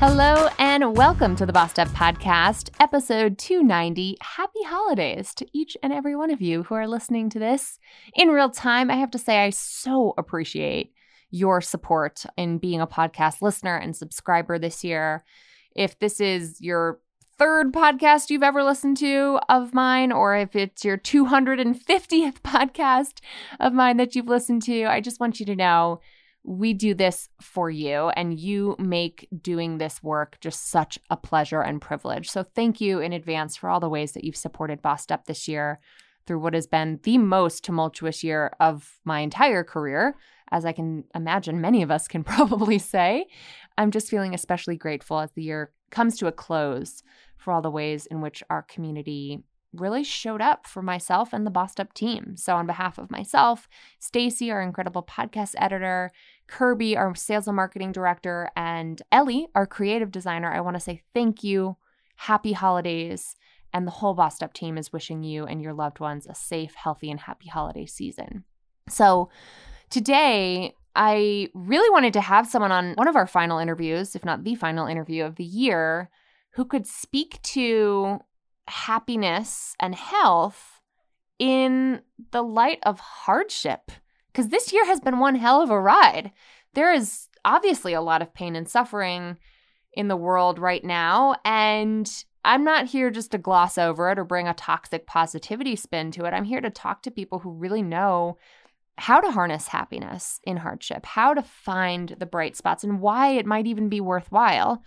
Hello and welcome to the Bossed Up Podcast, episode 290. Happy holidays to each and every one of you who are listening to this in real time. I have to say, I so appreciate your support in being a podcast listener and subscriber this year. If this is your third podcast you've ever listened to of mine, or if it's your 250th podcast of mine that you've listened to, I just want you to know we do this for you, and you make doing this work just such a pleasure and privilege. So, thank you in advance for all the ways that you've supported Bossed Up this year through what has been the most tumultuous year of my entire career, as I can imagine many of us can probably say. I'm just feeling especially grateful as the year comes to a close for all the ways in which our community really showed up for myself and the Bossed Up team. So on behalf of myself, Stacy, our incredible podcast editor, Kirby, our sales and marketing director, and Ellie, our creative designer, I want to say thank you. Happy holidays. And the whole Bossed Up team is wishing you and your loved ones a safe, healthy, and happy holiday season. So today, I really wanted to have someone on one of our final interviews, if not the final interview of the year, who could speak to happiness and health in the light of hardship. Because this year has been one hell of a ride. There is obviously a lot of pain and suffering in the world right now. And I'm not here just to gloss over it or bring a toxic positivity spin to it. I'm here to talk to people who really know how to harness happiness in hardship, how to find the bright spots, and why it might even be worthwhile,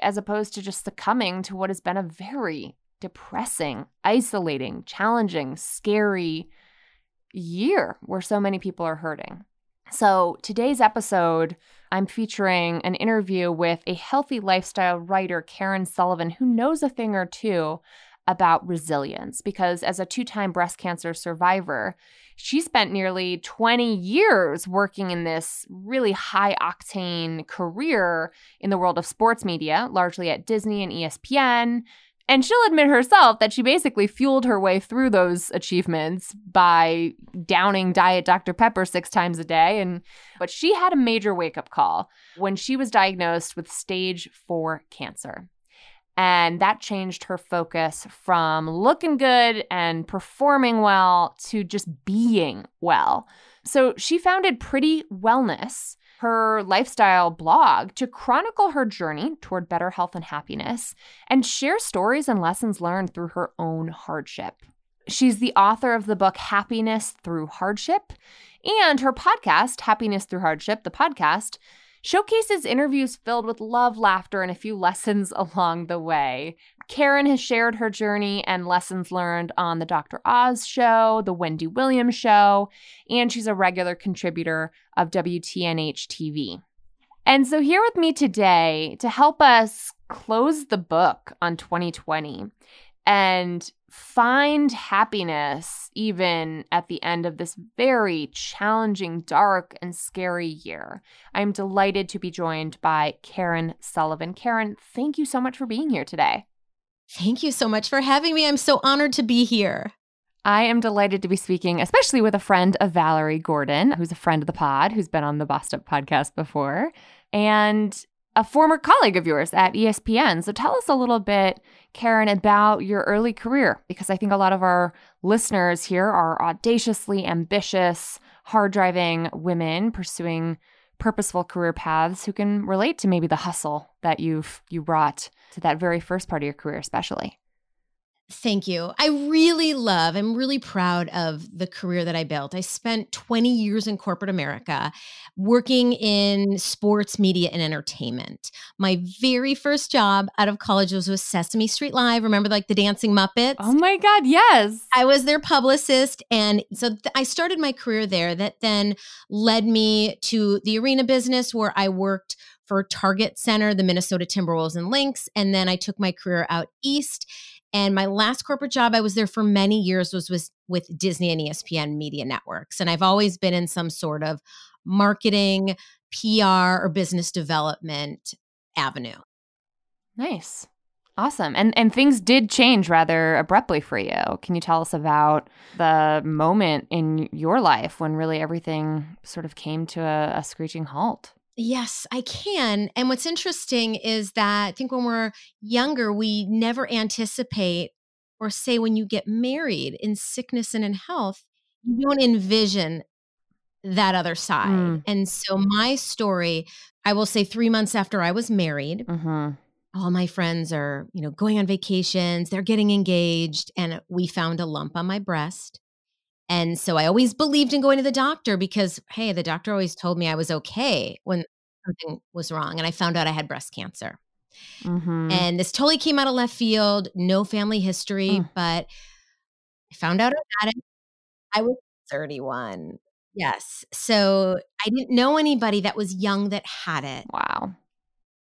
as opposed to just succumbing to what has been a very depressing, isolating, challenging, scary year where so many people are hurting. So, today's episode, I'm featuring an interview with a healthy lifestyle writer, Karen Sullivan, who knows a thing or two about resilience because as a two time breast cancer survivor, she spent nearly 20 years working in this really high octane career in the world of sports media, largely at Disney and ESPN. And she'll admit herself that she basically fueled her way through those achievements by downing diet Dr. Pepper six times a day. And but she had a major wake-up call when she was diagnosed with stage four cancer. And that changed her focus from looking good and performing well to just being well. So she founded Pretty Wellness her lifestyle blog to chronicle her journey toward better health and happiness and share stories and lessons learned through her own hardship. She's the author of the book Happiness Through Hardship, and her podcast, Happiness Through Hardship, the podcast, showcases interviews filled with love, laughter, and a few lessons along the way. Karen has shared her journey and lessons learned on the Dr. Oz show, the Wendy Williams show, and she's a regular contributor of WTNH TV. And so, here with me today to help us close the book on 2020 and find happiness even at the end of this very challenging, dark, and scary year. I'm delighted to be joined by Karen Sullivan. Karen, thank you so much for being here today. Thank you so much for having me. I'm so honored to be here. I am delighted to be speaking, especially with a friend of Valerie Gordon, who's a friend of the pod, who's been on the Bossed Up podcast before, and a former colleague of yours at ESPN. So tell us a little bit, Karen, about your early career, because I think a lot of our listeners here are audaciously ambitious, hard driving women pursuing purposeful career paths who can relate to maybe the hustle that you've you brought to that very first part of your career especially Thank you. I really love, I'm really proud of the career that I built. I spent 20 years in corporate America working in sports, media, and entertainment. My very first job out of college was with Sesame Street Live. Remember, like the Dancing oh Muppets? Oh my God, yes. I was their publicist. And so th- I started my career there. That then led me to the arena business where I worked for Target Center, the Minnesota Timberwolves and Lynx. And then I took my career out east and my last corporate job, I was there for many years, was with, with Disney and ESPN media networks. And I've always been in some sort of marketing, PR, or business development avenue. Nice. Awesome. And and things did change rather abruptly for you. Can you tell us about the moment in your life when really everything sort of came to a, a screeching halt? Yes, I can. And what's interesting is that I think when we're younger, we never anticipate or say when you get married in sickness and in health, you don't envision that other side. Mm. And so my story, I will say 3 months after I was married, mm-hmm. all my friends are, you know, going on vacations, they're getting engaged and we found a lump on my breast. And so I always believed in going to the doctor because, hey, the doctor always told me I was okay when something was wrong. And I found out I had breast cancer. Mm-hmm. And this totally came out of left field, no family history, mm. but I found out I had it. I was 31. Yes. So I didn't know anybody that was young that had it. Wow.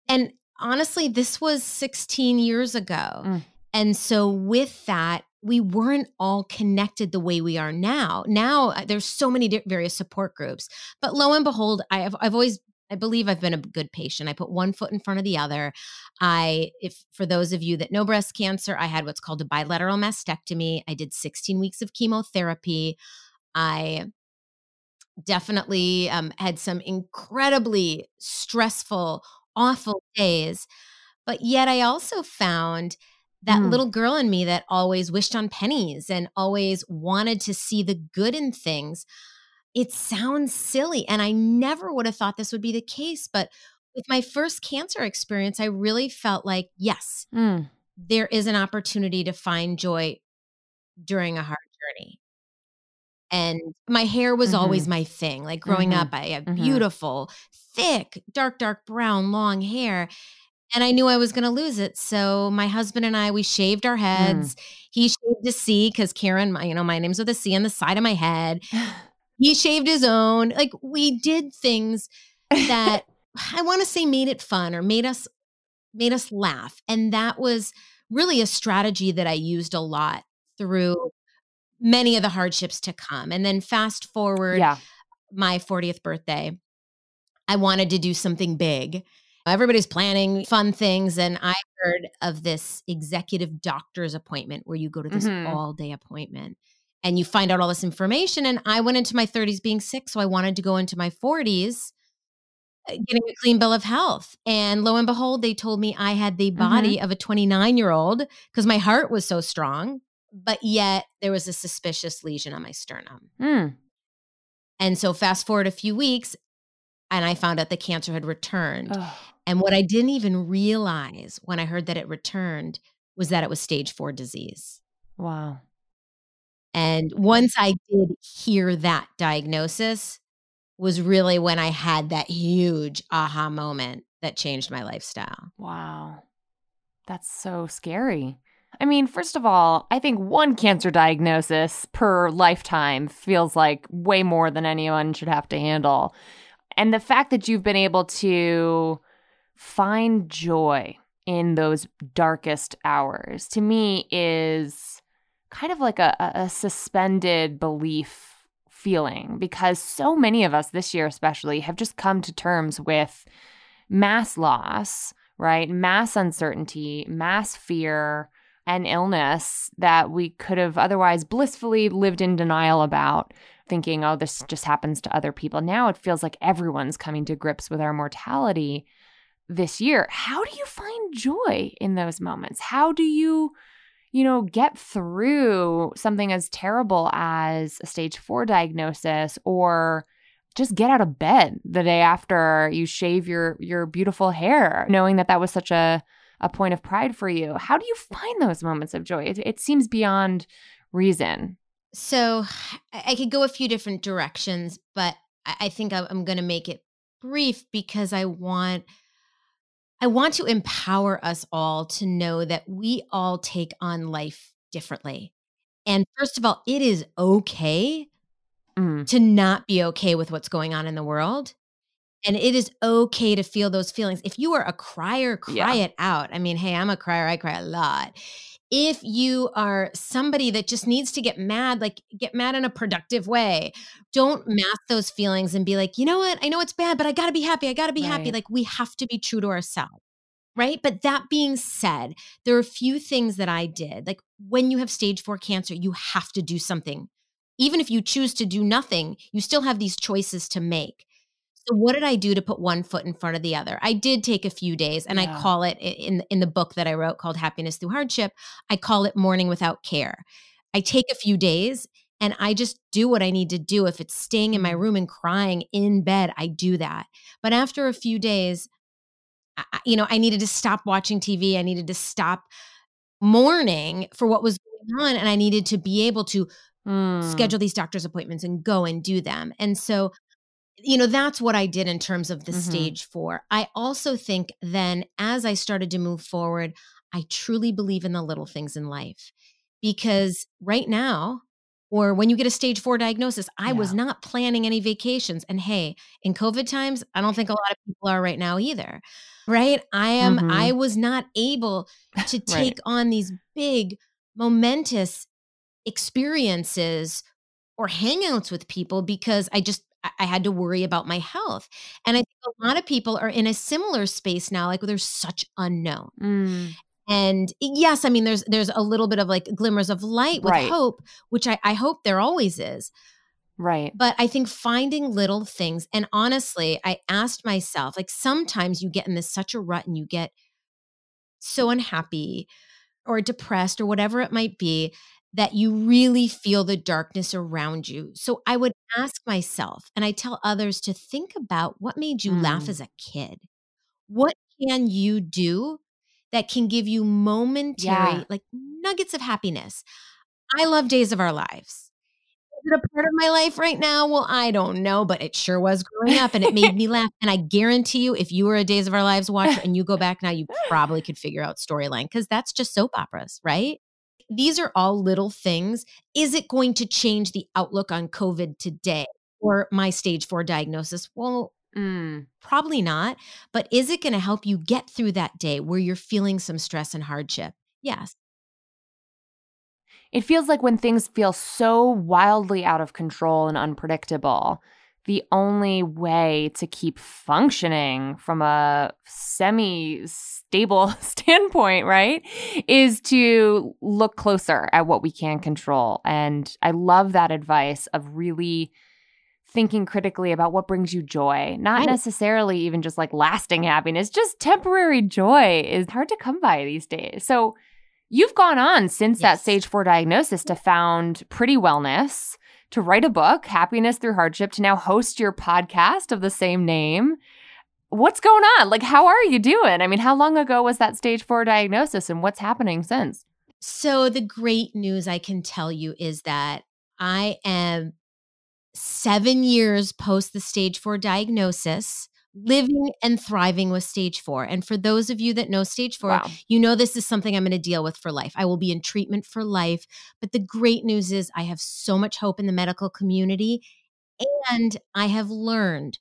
And honestly, this was 16 years ago. Mm. And so with that, we weren't all connected the way we are now. Now uh, there's so many various support groups, but lo and behold, I have I've always I believe I've been a good patient. I put one foot in front of the other. I, if for those of you that know breast cancer, I had what's called a bilateral mastectomy. I did 16 weeks of chemotherapy. I definitely um, had some incredibly stressful, awful days. But yet I also found that mm. little girl in me that always wished on pennies and always wanted to see the good in things. It sounds silly. And I never would have thought this would be the case. But with my first cancer experience, I really felt like, yes, mm. there is an opportunity to find joy during a hard journey. And my hair was mm-hmm. always my thing. Like growing mm-hmm. up, I have mm-hmm. beautiful, thick, dark, dark brown, long hair and I knew I was going to lose it. So my husband and I, we shaved our heads. Mm. He shaved a C because Karen, my, you know, my name's with a C on the side of my head. he shaved his own. Like we did things that I want to say made it fun or made us made us laugh, and that was really a strategy that I used a lot through many of the hardships to come. And then fast forward, yeah. my 40th birthday, I wanted to do something big. Everybody's planning fun things. And I heard of this executive doctor's appointment where you go to this mm-hmm. all day appointment and you find out all this information. And I went into my 30s being sick. So I wanted to go into my 40s uh, getting a clean bill of health. And lo and behold, they told me I had the body mm-hmm. of a 29 year old because my heart was so strong. But yet there was a suspicious lesion on my sternum. Mm. And so fast forward a few weeks, and I found out the cancer had returned. And what I didn't even realize when I heard that it returned was that it was stage four disease. Wow. And once I did hear that diagnosis, was really when I had that huge aha moment that changed my lifestyle. Wow. That's so scary. I mean, first of all, I think one cancer diagnosis per lifetime feels like way more than anyone should have to handle. And the fact that you've been able to find joy in those darkest hours to me is kind of like a, a suspended belief feeling because so many of us this year, especially, have just come to terms with mass loss, right? Mass uncertainty, mass fear, and illness that we could have otherwise blissfully lived in denial about thinking, oh, this just happens to other people. Now it feels like everyone's coming to grips with our mortality this year. How do you find joy in those moments? How do you, you know, get through something as terrible as a stage four diagnosis or just get out of bed the day after you shave your your beautiful hair knowing that that was such a a point of pride for you. How do you find those moments of joy? It, it seems beyond reason. So I could go a few different directions, but I think I'm going to make it brief because I want I want to empower us all to know that we all take on life differently. And first of all, it is okay mm. to not be okay with what's going on in the world. And it is okay to feel those feelings. If you are a crier, cry yeah. it out. I mean, hey, I'm a crier, I cry a lot. If you are somebody that just needs to get mad, like get mad in a productive way, don't mm-hmm. mask those feelings and be like, you know what? I know it's bad, but I gotta be happy. I gotta be right. happy. Like we have to be true to ourselves right? But that being said, there are a few things that I did. Like when you have stage four cancer, you have to do something. Even if you choose to do nothing, you still have these choices to make. So what did I do to put one foot in front of the other? I did take a few days and yeah. I call it in in the book that I wrote called Happiness Through Hardship, I call it mourning without care. I take a few days and I just do what I need to do. If it's staying in my mm-hmm. room and crying in bed, I do that. But after a few days, you know, I needed to stop watching TV. I needed to stop mourning for what was going on. And I needed to be able to mm. schedule these doctor's appointments and go and do them. And so, you know, that's what I did in terms of the mm-hmm. stage four. I also think then as I started to move forward, I truly believe in the little things in life because right now, or when you get a stage four diagnosis, I yeah. was not planning any vacations. And hey, in COVID times, I don't think a lot of people are right now either right? I am, mm-hmm. I was not able to take right. on these big, momentous experiences or hangouts with people because I just, I had to worry about my health. And I think a lot of people are in a similar space now, like there's such unknown. Mm. And yes, I mean, there's there's a little bit of like glimmers of light with right. hope, which I, I hope there always is. Right. But I think finding little things, and honestly, I asked myself, like sometimes you get in this such a rut and you get so unhappy or depressed or whatever it might be that you really feel the darkness around you. So I would ask myself, and I tell others to think about what made you mm. laugh as a kid. What can you do that can give you momentary, yeah. like nuggets of happiness? I love Days of Our Lives is it a part of my life right now? Well, I don't know, but it sure was growing up and it made me laugh. And I guarantee you, if you were a Days of Our Lives watcher and you go back now, you probably could figure out storyline because that's just soap operas, right? These are all little things. Is it going to change the outlook on COVID today or my stage four diagnosis? Well, Mm, probably not. But is it going to help you get through that day where you're feeling some stress and hardship? Yes. It feels like when things feel so wildly out of control and unpredictable, the only way to keep functioning from a semi stable standpoint, right, is to look closer at what we can control. And I love that advice of really thinking critically about what brings you joy, not necessarily even just like lasting happiness, just temporary joy is hard to come by these days. So, You've gone on since yes. that stage four diagnosis to found Pretty Wellness, to write a book, Happiness Through Hardship, to now host your podcast of the same name. What's going on? Like, how are you doing? I mean, how long ago was that stage four diagnosis and what's happening since? So, the great news I can tell you is that I am seven years post the stage four diagnosis living and thriving with stage four. And for those of you that know stage four, wow. you know this is something I'm going to deal with for life. I will be in treatment for life. But the great news is I have so much hope in the medical community. And I have learned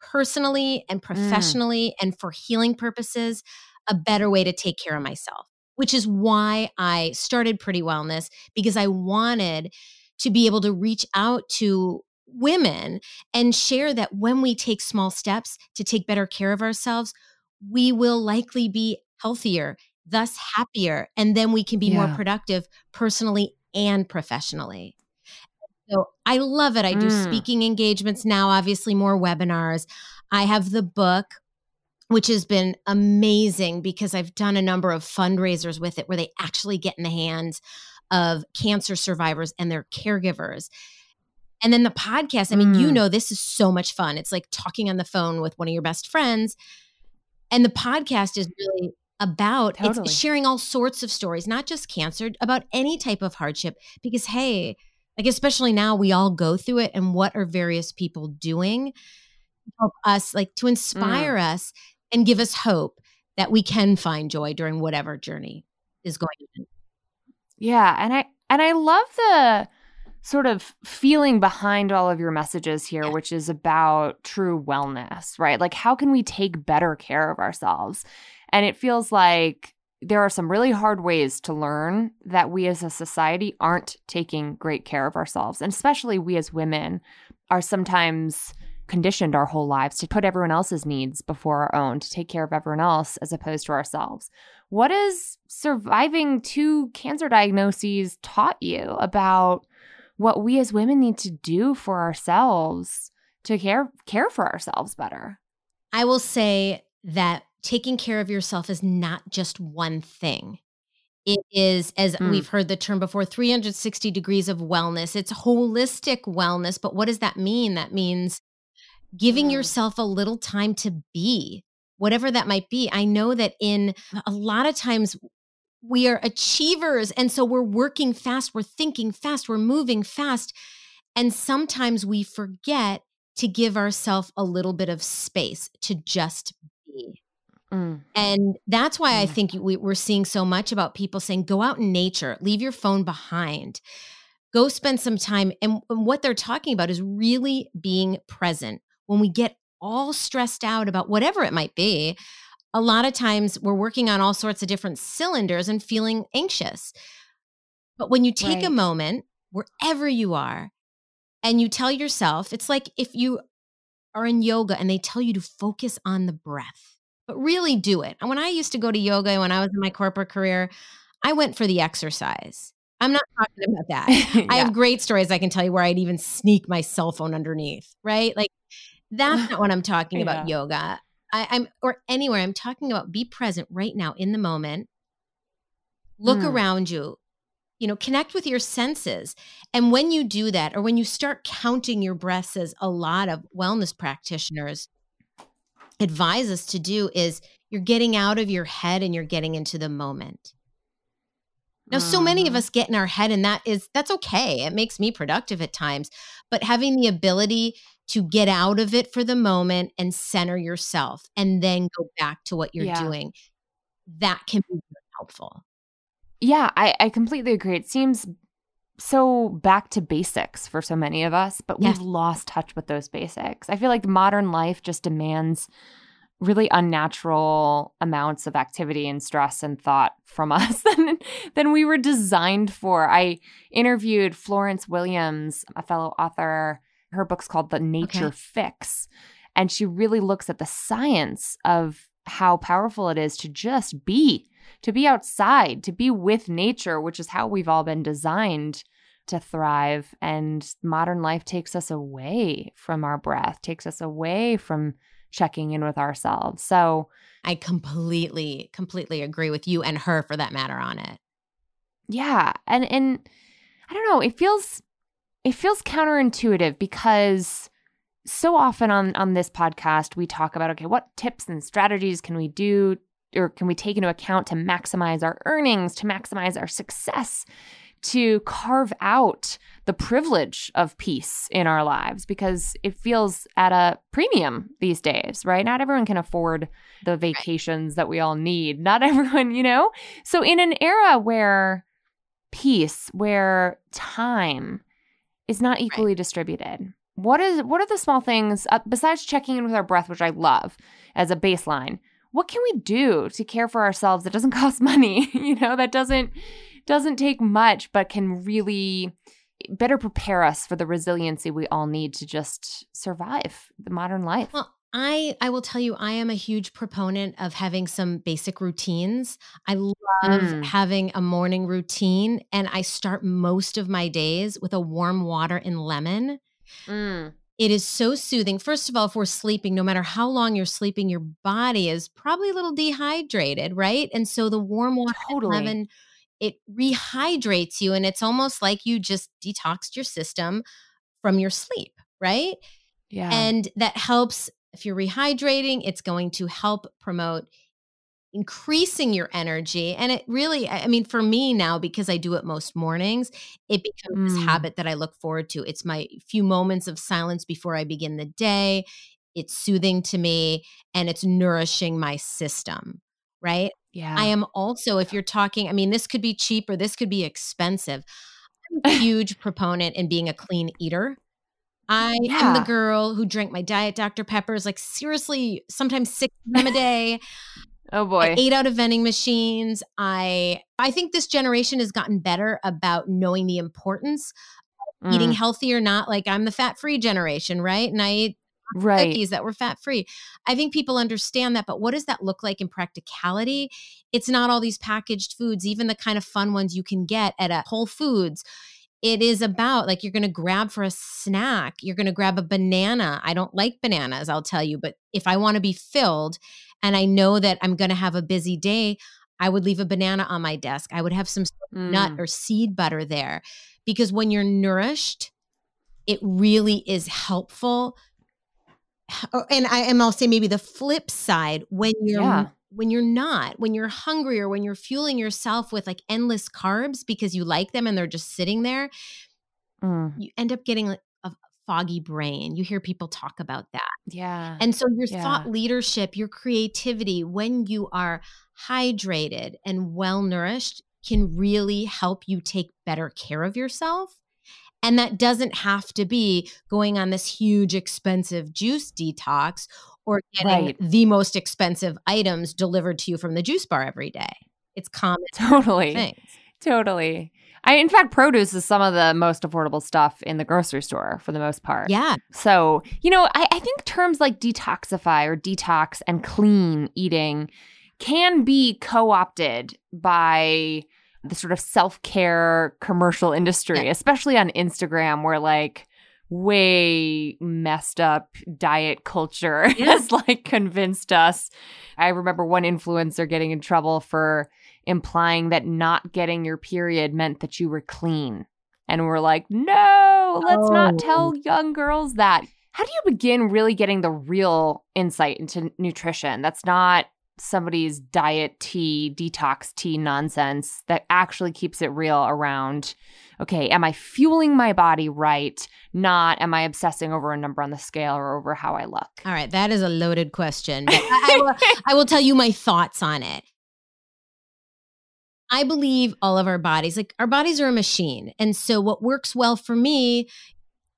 personally and mm. professionally mm. and for healing purposes a better way to take care of myself, which is why I started Pretty Wellness because I wanted to be able to reach out to women and share that when we take small steps to take better care of ourselves, we will likely be healthier, thus happier, and then we can be yeah. more productive personally and professionally. So I love it. I do mm. speaking engagements now, obviously, more webinars. I have the book, which has been amazing because I've done a number of fundraisers with it where they actually get in the hands of cancer survivors and their caregivers. And then the podcast, I mean, mm. you know, this is so much fun. It's like talking on the phone with one of your best friends. And the podcast is really about Totally. it's sharing all sorts of stories, not just cancer, about any type of hardship. Because, hey, like, especially now, we all go through it. And what are various people doing to help us, like, to inspire us and give us hope that we can find joy during whatever journey is going on. Yeah, and I and I love the sort of feeling behind all of your messages here, which is about true wellness, right? Like how can we take better care of ourselves? And it feels like there are some really hard ways to learn that we as a society aren't taking great care of ourselves. And especially we as women are sometimes conditioned our whole lives to put everyone else's needs before our own, to take care of everyone else as opposed to ourselves. What has surviving two cancer diagnoses taught you about what we as women need to do for ourselves to care care for ourselves better? I will say that taking care of yourself is not just one thing. It is, as Mm. we've heard the term before, 360 degrees of wellness. It's holistic wellness. But what does that mean? That means giving Mm. yourself a little time to be, whatever that might be. I know that in a lot of times, we are achievers. And so we're working fast, we're thinking fast, we're moving fast. And sometimes we forget to give ourselves a little bit of space to just be. Mm. And that's why I think we, we're seeing so much about people saying, go out in nature, leave your phone behind, go spend some time. And, and what they're talking about is really being present. When we get all stressed out about whatever it might be, a lot of times we're working on all sorts of different cylinders and feeling anxious. But when you take a moment, wherever you are, and you tell yourself, it's like if you are in yoga and they tell you to focus on the breath, but really do it. And when I used to go to yoga when I was in my corporate career, I went for the exercise. I'm not talking about that. I have great stories I can tell you where I'd even sneak my cell phone underneath, right? Like that's not what I'm talking about yoga. I, I'm or anywhere. I'm talking about be present right now in the moment. Look Mm. around you. You know, connect with your senses. And when you do that, or when you start counting your breaths, as a lot of wellness practitioners advise us to do, is you're getting out of your head and you're getting into the moment. Now, so many of Mhm. us get in our head, and that is that's okay. It makes me productive at times. But having the ability to get out of it for the moment and center yourself and then go back to what you're Yeah. doing, that can be helpful. Yeah, I, I completely agree. It seems so back to basics for so many of us, but Yes. we've lost touch with those basics. I feel like modern life just demands really unnatural amounts of activity and stress and thought from us than, than we were designed for. I interviewed Florence Williams, a fellow author. Her book's called The Nature Okay. Fix. And she really looks at the science of how powerful it is to just be, to be outside, to be with nature, which is how we've all been designed to thrive. And modern life takes us away from our breath, takes us away from checking in with ourselves. So, I completely, completely agree with you and her for that matter on it. yeah, and and I don't know, it feels it feels counterintuitive because so often on on this podcast we talk about okay, what tips and strategies can we do or can we take into account to maximize our earnings, to maximize our success, to carve out the privilege of peace in our lives because it feels at a premium these days, right? Not everyone can afford the vacations that we all need. Not everyone, you know? So, in an era where peace, where time is not equally distributed, what is what are the small things uh, besides checking in with our breath, which I love as a baseline? What can we do to care for ourselves that doesn't cost money? you know, that doesn't doesn't take much, but can really better prepare us for the resiliency we all need to just survive the modern life. Well, I I will tell you I am a huge proponent of having some basic routines. I love Mm. having a morning routine and I start most of my days with a warm water and lemon. Mm. It is so soothing. First of all, if we're sleeping, no matter how long you're sleeping, your body is probably a little dehydrated, right? And so the warm water and Totally. lemon it rehydrates you and it's almost like you just detoxed your system from your sleep, right? Yeah. And that helps if you're rehydrating, it's going to help promote increasing your energy. And it really, I mean, for me now, because I do it most mornings, it becomes Mm. this habit that I look forward to. It's my few moments of silence before I begin the day. It's soothing to me and it's nourishing my system, right? Yeah. I am also, if you're talking, I mean, this could be cheap or this could be expensive. I'm a huge proponent in being a clean eater. I am the girl who drank my diet Dr. Peppers, like seriously, sometimes six of them a day. oh I boy. ate out of vending machines. I I think this generation has gotten better about knowing the importance of eating Mm, healthy or not. Like I'm the fat free generation, right? And I ate right. cookies that were fat free. I think people understand that, but what does that look like in practicality? It's not all these packaged foods, even the kind of fun ones you can get at a Whole Foods. It is about like you're going to grab for a snack, you're going to grab a banana. I don't like bananas, I'll tell you, but if I want to be filled and I know that I'm going to have a busy day, I would leave a banana on my desk. I would have some nut Mm, or seed butter there because when you're nourished, it really is helpful. Oh, And I am I'll say maybe the flip side when you're Yeah. when you're not, when you're hungry or when you're fueling yourself with like endless carbs because you like them and they're just sitting there, mm, you end up getting like a foggy brain. You hear people talk about that. yeah. And so your Yeah. thought leadership, your creativity, when you are hydrated and well nourished, can really help you take better care of yourself. And that doesn't have to be going on this huge, expensive juice detox or getting Right. the most expensive items delivered to you from the juice bar every day. It's common totally. things. Totally. I in fact produce is some of the most affordable stuff in the grocery store for the most part. Yeah. So, you know, I, I think terms like detoxify or detox and clean eating can be co opted by the sort of self care commercial industry, Yeah. especially on Instagram, where like way messed up diet culture Yeah. has like convinced us. I remember one influencer getting in trouble for implying that not getting your period meant that you were clean. And we're like, no, let's Oh. not tell young girls that. How do you begin really getting the real insight into nutrition? That's not somebody's diet tea, detox tea nonsense that actually keeps it real around okay, am I fueling my body right? Not am I obsessing over a number on the scale or over how I look? All right. That is a loaded question. I, I will, I will tell you my thoughts on it. I believe all of our bodies, like our bodies are a machine. And so what works well for me,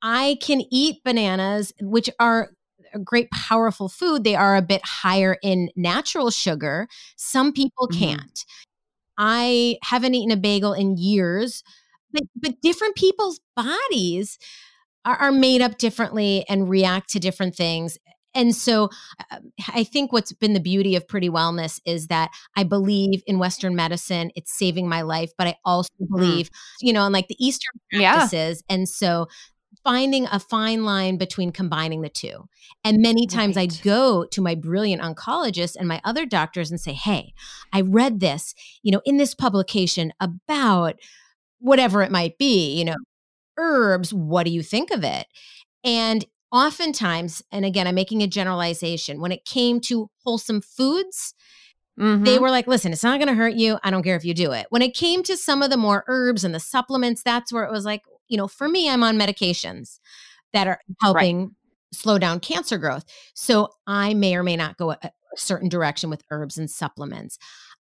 I can eat bananas, which are a great, powerful food. They are a bit higher in natural sugar. Some people Mhm. can't. I haven't eaten a bagel in years, but, but different people's bodies are, are made up differently and react to different things. And so uh, I think what's been the beauty of Pretty Wellness is that I believe in Western medicine. It's saving my life, but I also believe, you know, in like the Eastern Yeah. practices. And so finding a fine line between combining the two. And many times Right. I'd go to my brilliant oncologist and my other doctors and say, Hey, I read this, you know, in this publication about whatever it might be, you know, herbs. What do you think of it? And oftentimes, and again, I'm making a generalization, when it came to wholesome foods, they Mhm. were like, listen, it's not going to hurt you. I don't care if you do it. When it came to some of the more herbs and the supplements, that's where it was like, you know, for me, I'm on medications that are helping slow down cancer growth. So I may or may not go a, a certain direction with herbs and supplements.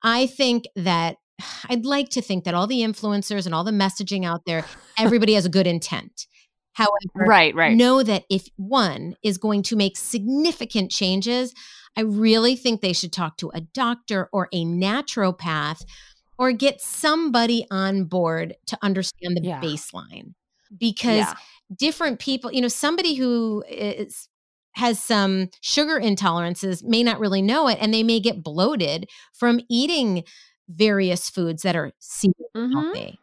I think that I'd like to think that all the influencers and all the messaging out there, everybody has a good intent. However, right, right. know that if one is going to make significant changes, I really think they should talk to a doctor or a naturopath or get somebody on board to understand the Yeah. baseline. Because yeah. different people, you know, somebody who is has some sugar intolerances may not really know it and they may get bloated from eating various foods that are seemingly Mhm. healthy.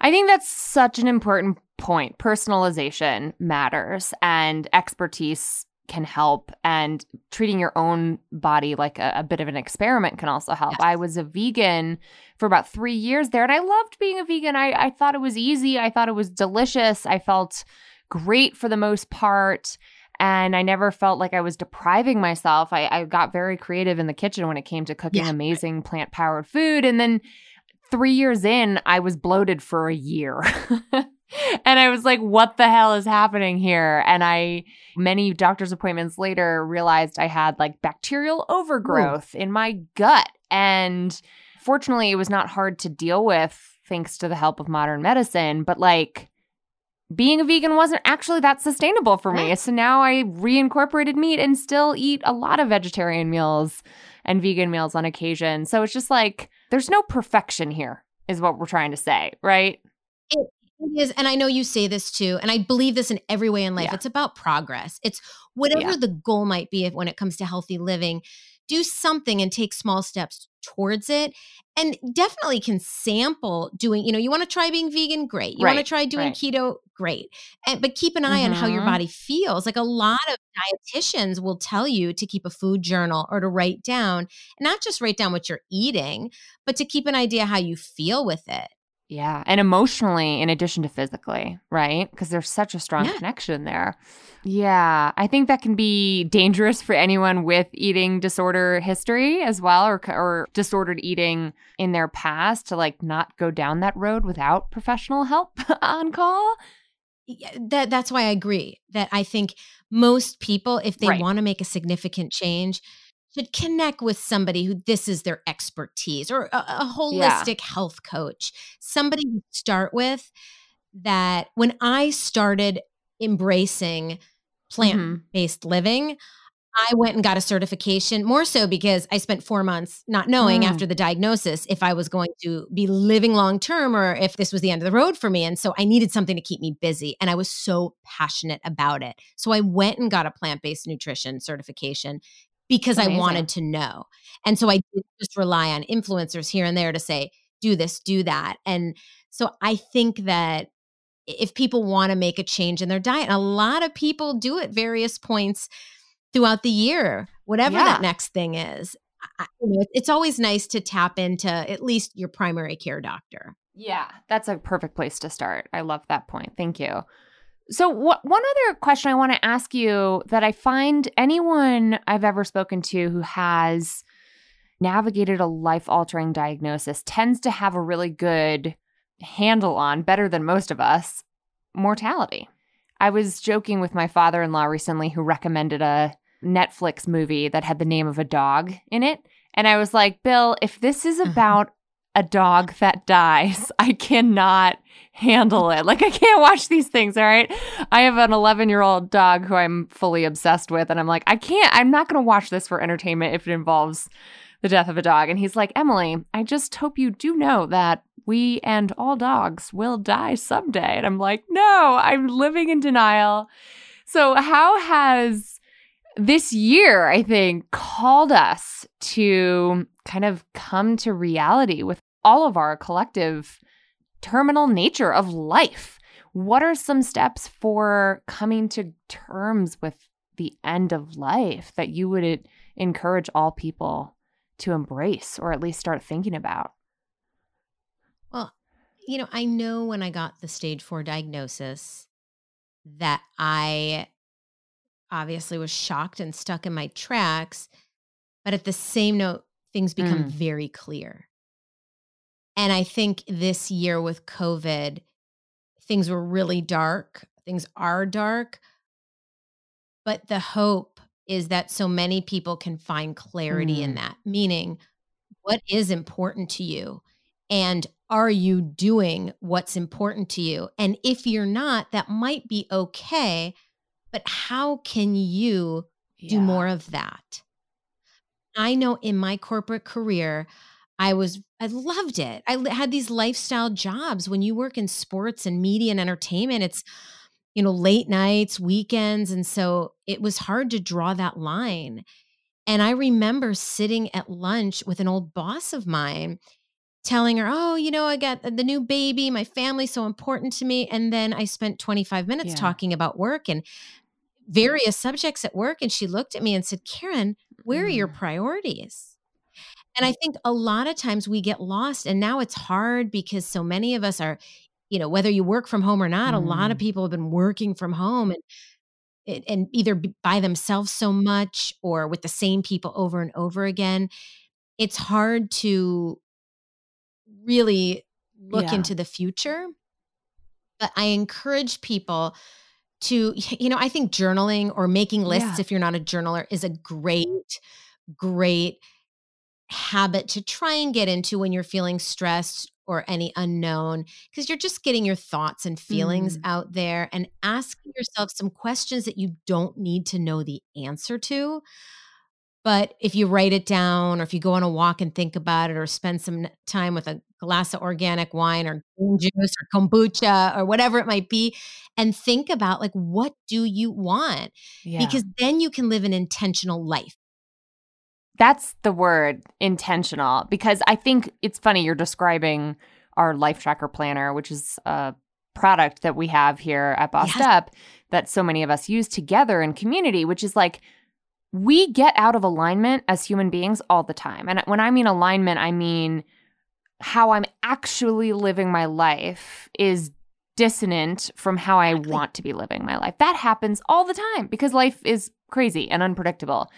I think that's such an important point. Personalization matters and expertise can help and treating your own body like a, a bit of an experiment can also help. Yes. I was a vegan for about three years there and I loved being a vegan. I, I thought it was easy. I thought it was delicious. I felt great for the most part. and I never felt like I was depriving myself. I, I got very creative in the kitchen when it came to cooking Yeah. amazing plant powered food. And then three years in, I was bloated for a year. and I was like, what the hell is happening here? And I, many doctor's appointments later, realized I had like bacterial overgrowth in my gut. And fortunately, it was not hard to deal with thanks to the help of modern medicine. But like, being a vegan wasn't actually that sustainable for me. So now I reincorporated meat and still eat a lot of vegetarian meals and vegan meals on occasion. So it's just like there's no perfection here, is what we're trying to say, right? It is, and I know you say this too, and I believe this in every way in life. Yeah. It's about progress. It's whatever Yeah. the goal might be if- when it comes to healthy living, do something and take small steps towards it. And definitely can sample doing, you know, you want to try being vegan, great. You want to try doing right. keto, great. And but keep an eye on how your Mhm. body feels. Like a lot of dietitians will tell you to keep a food journal or to write down, not just write down what you're eating, but to keep an idea how you feel with it. Yeah. And emotionally, in addition to physically, right? Because there's such a strong Yeah. connection there. Yeah. I think that can be dangerous for anyone with eating disorder history as well, or, or disordered eating in their past to like not go down that road without professional help on call. Yeah, that that's why I agree that I think most people, if they Right. want to make a significant change, should connect with somebody who this is their expertise or a, a holistic health coach, somebody to start with. That when I started embracing plant based living, I went and got a certification more so because I spent four months not knowing Mm. after the diagnosis if I was going to be living long term or if this was the end of the road for me. And so I needed something to keep me busy. And I was so passionate about it. So I went and got a plant based nutrition certification because I wanted to know. And so I didn't just rely on influencers here and there to say, do this, do that. And so I think that if people want to make a change in their diet, a lot of people do at various points throughout the year, whatever Yeah. that next thing is. I, you know, it's always nice to tap into at least your primary care doctor. Yeah, that's a perfect place to start. I love that point. Thank you. So, what, one other question I want to ask you that I find anyone I've ever spoken to who has navigated a life altering diagnosis tends to have a really good handle on, better than most of us, mortality. I was joking with my father in law recently who recommended a Netflix movie that had the name of a dog in it. And I was like, Bill, if this is Mhm. about a dog that dies, I cannot handle it. Like, I can't watch these things. All right. I have an 11 year old dog who I'm fully obsessed with. And I'm like, I can't, I'm not going to watch this for entertainment if it involves the death of a dog. And he's like, Emilie, I just hope you do know that we and all dogs will die someday. And I'm like, no, I'm living in denial. So, how has this year, I think, called us to kind of come to reality with all of our collective terminal nature of life? What are some steps for coming to terms with the end of life that you would encourage all people to embrace or at least start thinking about? Well, you know, I know when I got the stage four diagnosis that I obviously was shocked and stuck in my tracks. But at the same note, things become Mm. very clear. And I think this year with COVID, things were really dark. Things are dark. But the hope is that so many people can find clarity in Mm. that, meaning, what is important to you? And are you doing what's important to you? And if you're not, that might be okay. But how can you do more of that? I know in my corporate career, I was, I loved it. I had these lifestyle jobs. When you work in sports and media and entertainment, it's, you know, late nights, weekends. And so it was hard to draw that line. And I remember sitting at lunch with an old boss of mine telling her, Oh, you know, I got the new baby. My family's so important to me. And then I spent 25 minutes Yeah. talking about work and various subjects at work. And she looked at me and said, Karen, where are your Mm. priorities? And I think a lot of times we get lost. And now it's hard because so many of us are, you know, whether you work from home or not, a lot of Mm. people have been working from home. And and either by themselves so much or with the same people over and over again, it's hard to really look Yeah. into the future. But I encourage people to, you know, I think journaling or making lists, Yeah. if you're not a journaler, is a great, great habit to try and get into when you're feeling stressed or any unknown, because you're just getting your thoughts and feelings Mm. out there and asking yourself some questions that you don't need to know the answer to. But if you write it down or if you go on a walk and think about it or spend some time with a glass of organic wine or green juice or kombucha or whatever it might be and think about like what do you want Yeah. because then you can live an intentional life. That's the word intentional because I think it's funny you're describing our life tracker planner, which is a product that we have here at Bossed Yes. Up that so many of us use together in community, which is like we get out of alignment as human beings all the time. And when I mean alignment, I mean how I'm actually living my life is dissonant from how I want to be living my life. That happens all the time because life is crazy and unpredictable.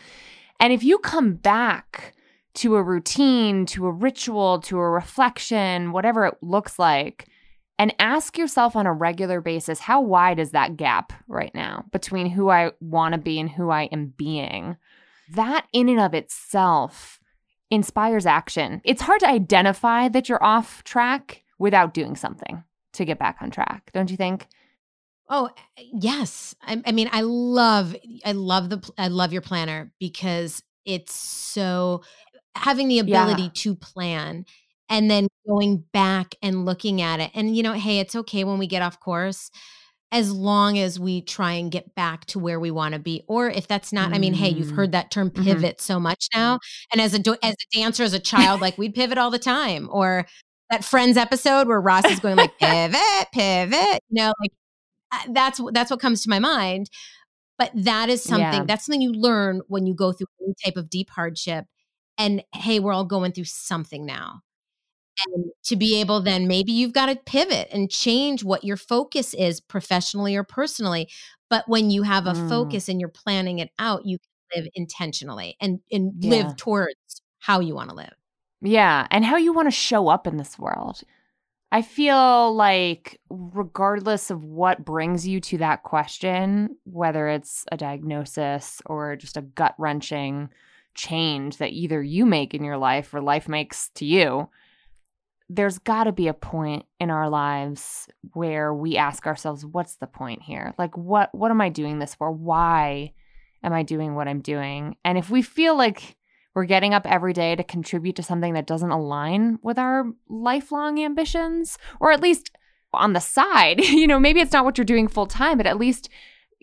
And if you come back to a routine, to a ritual, to a reflection, whatever it looks like, and ask yourself on a regular basis, how wide is that gap right now between who I want to be and who I am being? That in and of itself inspires action. It's hard to identify that you're off track without doing something to get back on track, don't you think? Oh yes, I, I mean I love I love the I love your planner because it's so having the Yeah. ability to plan and then going back and looking at it and you know hey it's okay when we get off course as long as we try and get back to where we want to be or if that's not i mean hey you've Mm. heard that term Mhm. pivot so much now and as a as a dancer as a child like we'd pivot all the time or that friends episode where ross is going like pivot pivot you know like that's that's what comes to my mind but that is something Yeah. that's something you learn when you go through any type of deep hardship and hey we're all going through something now and to be able then maybe you've got to pivot and change what your focus is professionally or personally but when you have a Mm. focus and you're planning it out you can live intentionally and and Yeah. live towards how you want to live Yeah, and how you want to show up in this world. I feel like, regardless of what brings you to that question, whether it's a diagnosis or just a gut wrenching change that either you make in your life or life makes to you, there's got to be a point in our lives where we ask ourselves, what's the point here? Like, what, what am I doing this for? Why am I doing what I'm doing? And if we feel like, we're getting up every day to contribute to something that doesn't align with our lifelong ambitions, or at least on the side. You know, maybe it's not what you're doing full time, but at least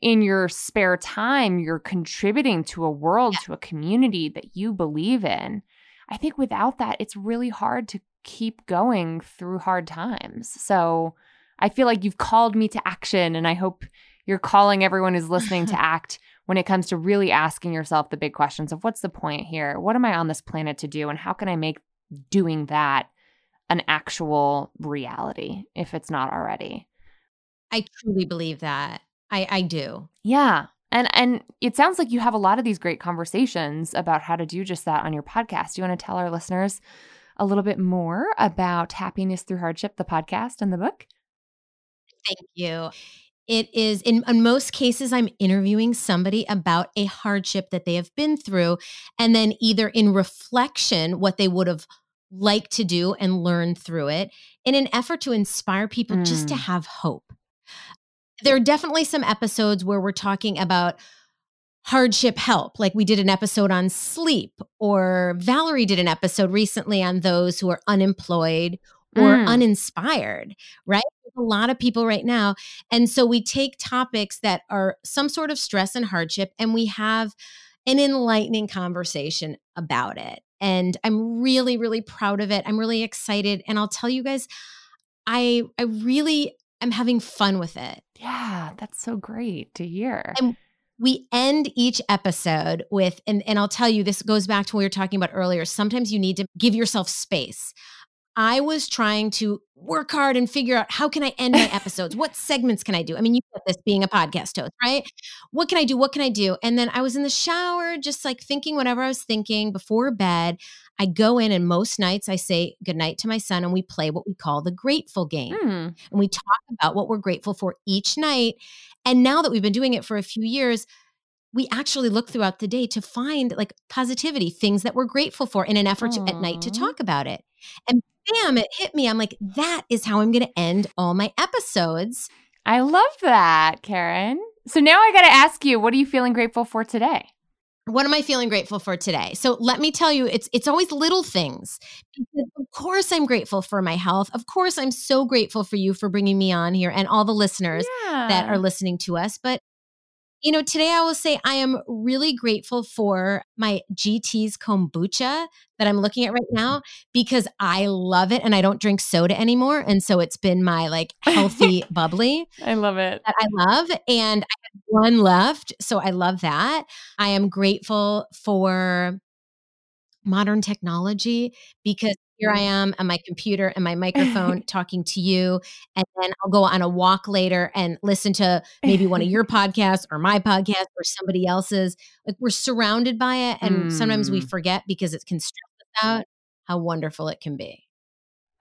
in your spare time, you're contributing to a world, to a community that you believe in. I think without that, it's really hard to keep going through hard times. So I feel like you've called me to action, and I hope you're calling everyone who's listening to act when it comes to really asking yourself the big questions of what's the point here? What am I on this planet to do? And how can I make doing that an actual reality if it's not already? i truly believe that i i do Yeah. And and it sounds like you have a lot of these great conversations about how to do just that on your podcast. Do you want to tell our listeners a little bit more about Happiness Through Hardship, the podcast and the book? Thank you. It is in, in most cases, I'm interviewing somebody about a hardship that they have been through, and then either in reflection, what they would have liked to do and learn through it, in an effort to inspire people just to Mm. have hope. There are definitely some episodes where we're talking about hardship help. Like we did an episode on sleep, or Valerie did an episode recently on those who are unemployed or Mm. uninspired, right? A lot of people right now. And so we take topics that are some sort of stress and hardship and we have an enlightening conversation about it. And I'm really, really proud of it. I'm really excited. And I'll tell you guys, I I really am having fun with it. Yeah, that's so great to hear. And we end each episode with, and, and I'll tell you, this goes back to what we were talking about earlier. Sometimes you need to give yourself space. I was trying to work hard and figure out how can I end my episodes? what segments can I do? I mean, you get this being a podcast host, right? What can I do? What can I do? And then I was in the shower, just like thinking whatever I was thinking before bed. I go in and most nights I say goodnight to my son and we play what we call the grateful game. Mm. And we talk about what we're grateful for each night. And now that we've been doing it for a few years, we actually look throughout the day to find like positivity, things that we're grateful for in an effort to, at night to talk about it. And bam, it hit me. I'm like, that is how I'm going to end all my episodes. I love that, Karen. So now I got to ask you, what are you feeling grateful for today? What am I feeling grateful for today? So let me tell you, it's it's always little things. Of course I'm grateful for my health. Of course I'm so grateful for you for bringing me on here and all the listeners that are listening to us. But you know, today I will say I am really grateful for my GT's kombucha that I'm looking at right now because I love it and I don't drink soda anymore. And so it's been my like healthy bubbly I love it. that I love. And I have one left. So I love that. I am grateful for modern technology because here I am on my computer and my microphone talking to you. And then I'll go on a walk later and listen to maybe one of your podcasts or my podcast or somebody else's. Like we're surrounded by it. And sometimes we Mm. forget because it can stress us out how wonderful it can be.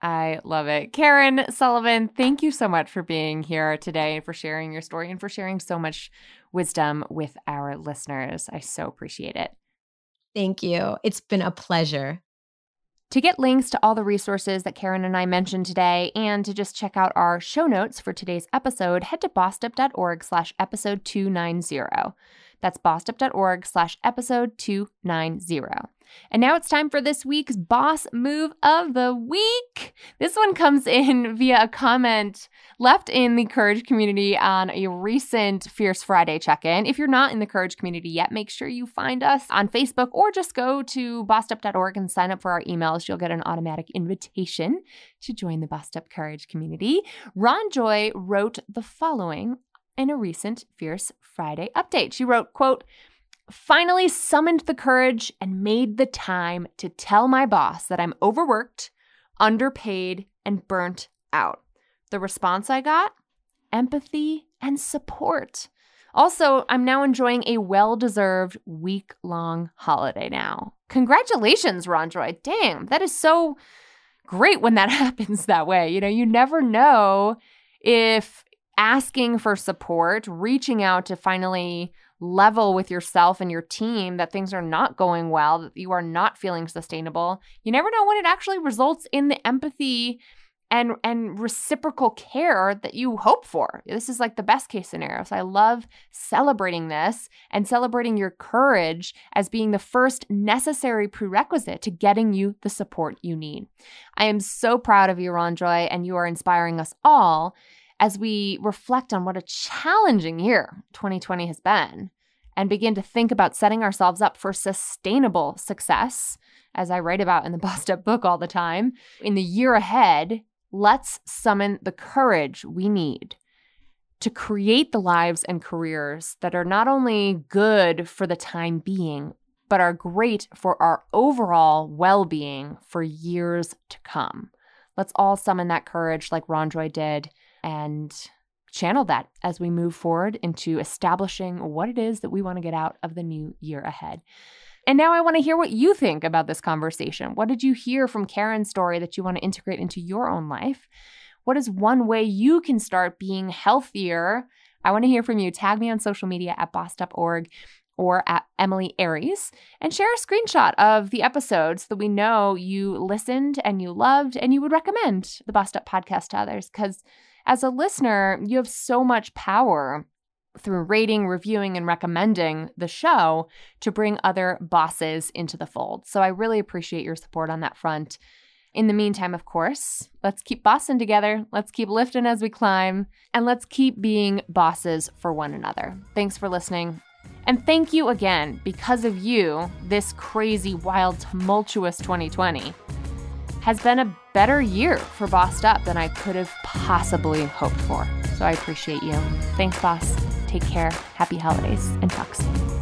I love it. Karen Sullivan, thank you so much for being here today and for sharing your story and for sharing so much wisdom with our listeners. I so appreciate it. Thank you. It's been a pleasure. To get links to all the resources that Karen and I mentioned today and to just check out our show notes for today's episode, head to bossedup.org slash episode 290. That's bossedup.org slash episode 290. And now it's time for this week's boss move of the week. This one comes in via a comment left in the Courage community on a recent Fierce Friday check in. If you're not in the Courage community yet, make sure you find us on Facebook or just go to bossedup.org and sign up for our emails. You'll get an automatic invitation to join the Bossed Up Courage community. Ron Joy wrote the following in a recent Fierce Friday update. She wrote, quote, finally summoned the courage and made the time to tell my boss that I'm overworked, underpaid, and burnt out. The response I got? Empathy and support. Also, I'm now enjoying a well deserved week long holiday now. Congratulations, Ronjoy. Dang, that is so great when that happens that way. You know, you never know if asking for support, reaching out to finally level with yourself and your team that things are not going well, that you are not feeling sustainable, you never know when it actually results in the empathy and and reciprocal care that you hope for. This is like the best case scenario. So I love celebrating this and celebrating your courage as being the first necessary prerequisite to getting you the support you need. I am so proud of you, Ron Joy, and you are inspiring us all as we reflect on what a challenging year 2020 has been and begin to think about setting ourselves up for sustainable success, as I write about in the Bossed Up book all the time. In the year ahead, let's summon the courage we need to create the lives and careers that are not only good for the time being, but are great for our overall well being for years to come. Let's all summon that courage like Ronjoy did and channel that as we move forward into establishing what it is that we want to get out of the new year ahead. And now I want to hear what you think about this conversation. What did you hear from Karen's story that you want to integrate into your own life? What is one way you can start being healthier? I want to hear from you. Tag me on social media at bossedup.org or at Emilie Aries and share a screenshot of the episodes so that we know you listened and you loved and you would recommend the Bossed Up podcast to others. Because as a listener, you have so much power through rating, reviewing, and recommending the show to bring other bosses into the fold. So I really appreciate your support on that front. In the meantime, of course, let's keep bossing together. Let's keep lifting as we climb, and let's keep being bosses for one another. Thanks for listening. And thank you again. Because of you, this crazy, wild, tumultuous 2020 has been a better year for Bossed Up than I could have possibly hoped for. So I appreciate you. Thanks, boss. Take care. Happy holidays and talk soon.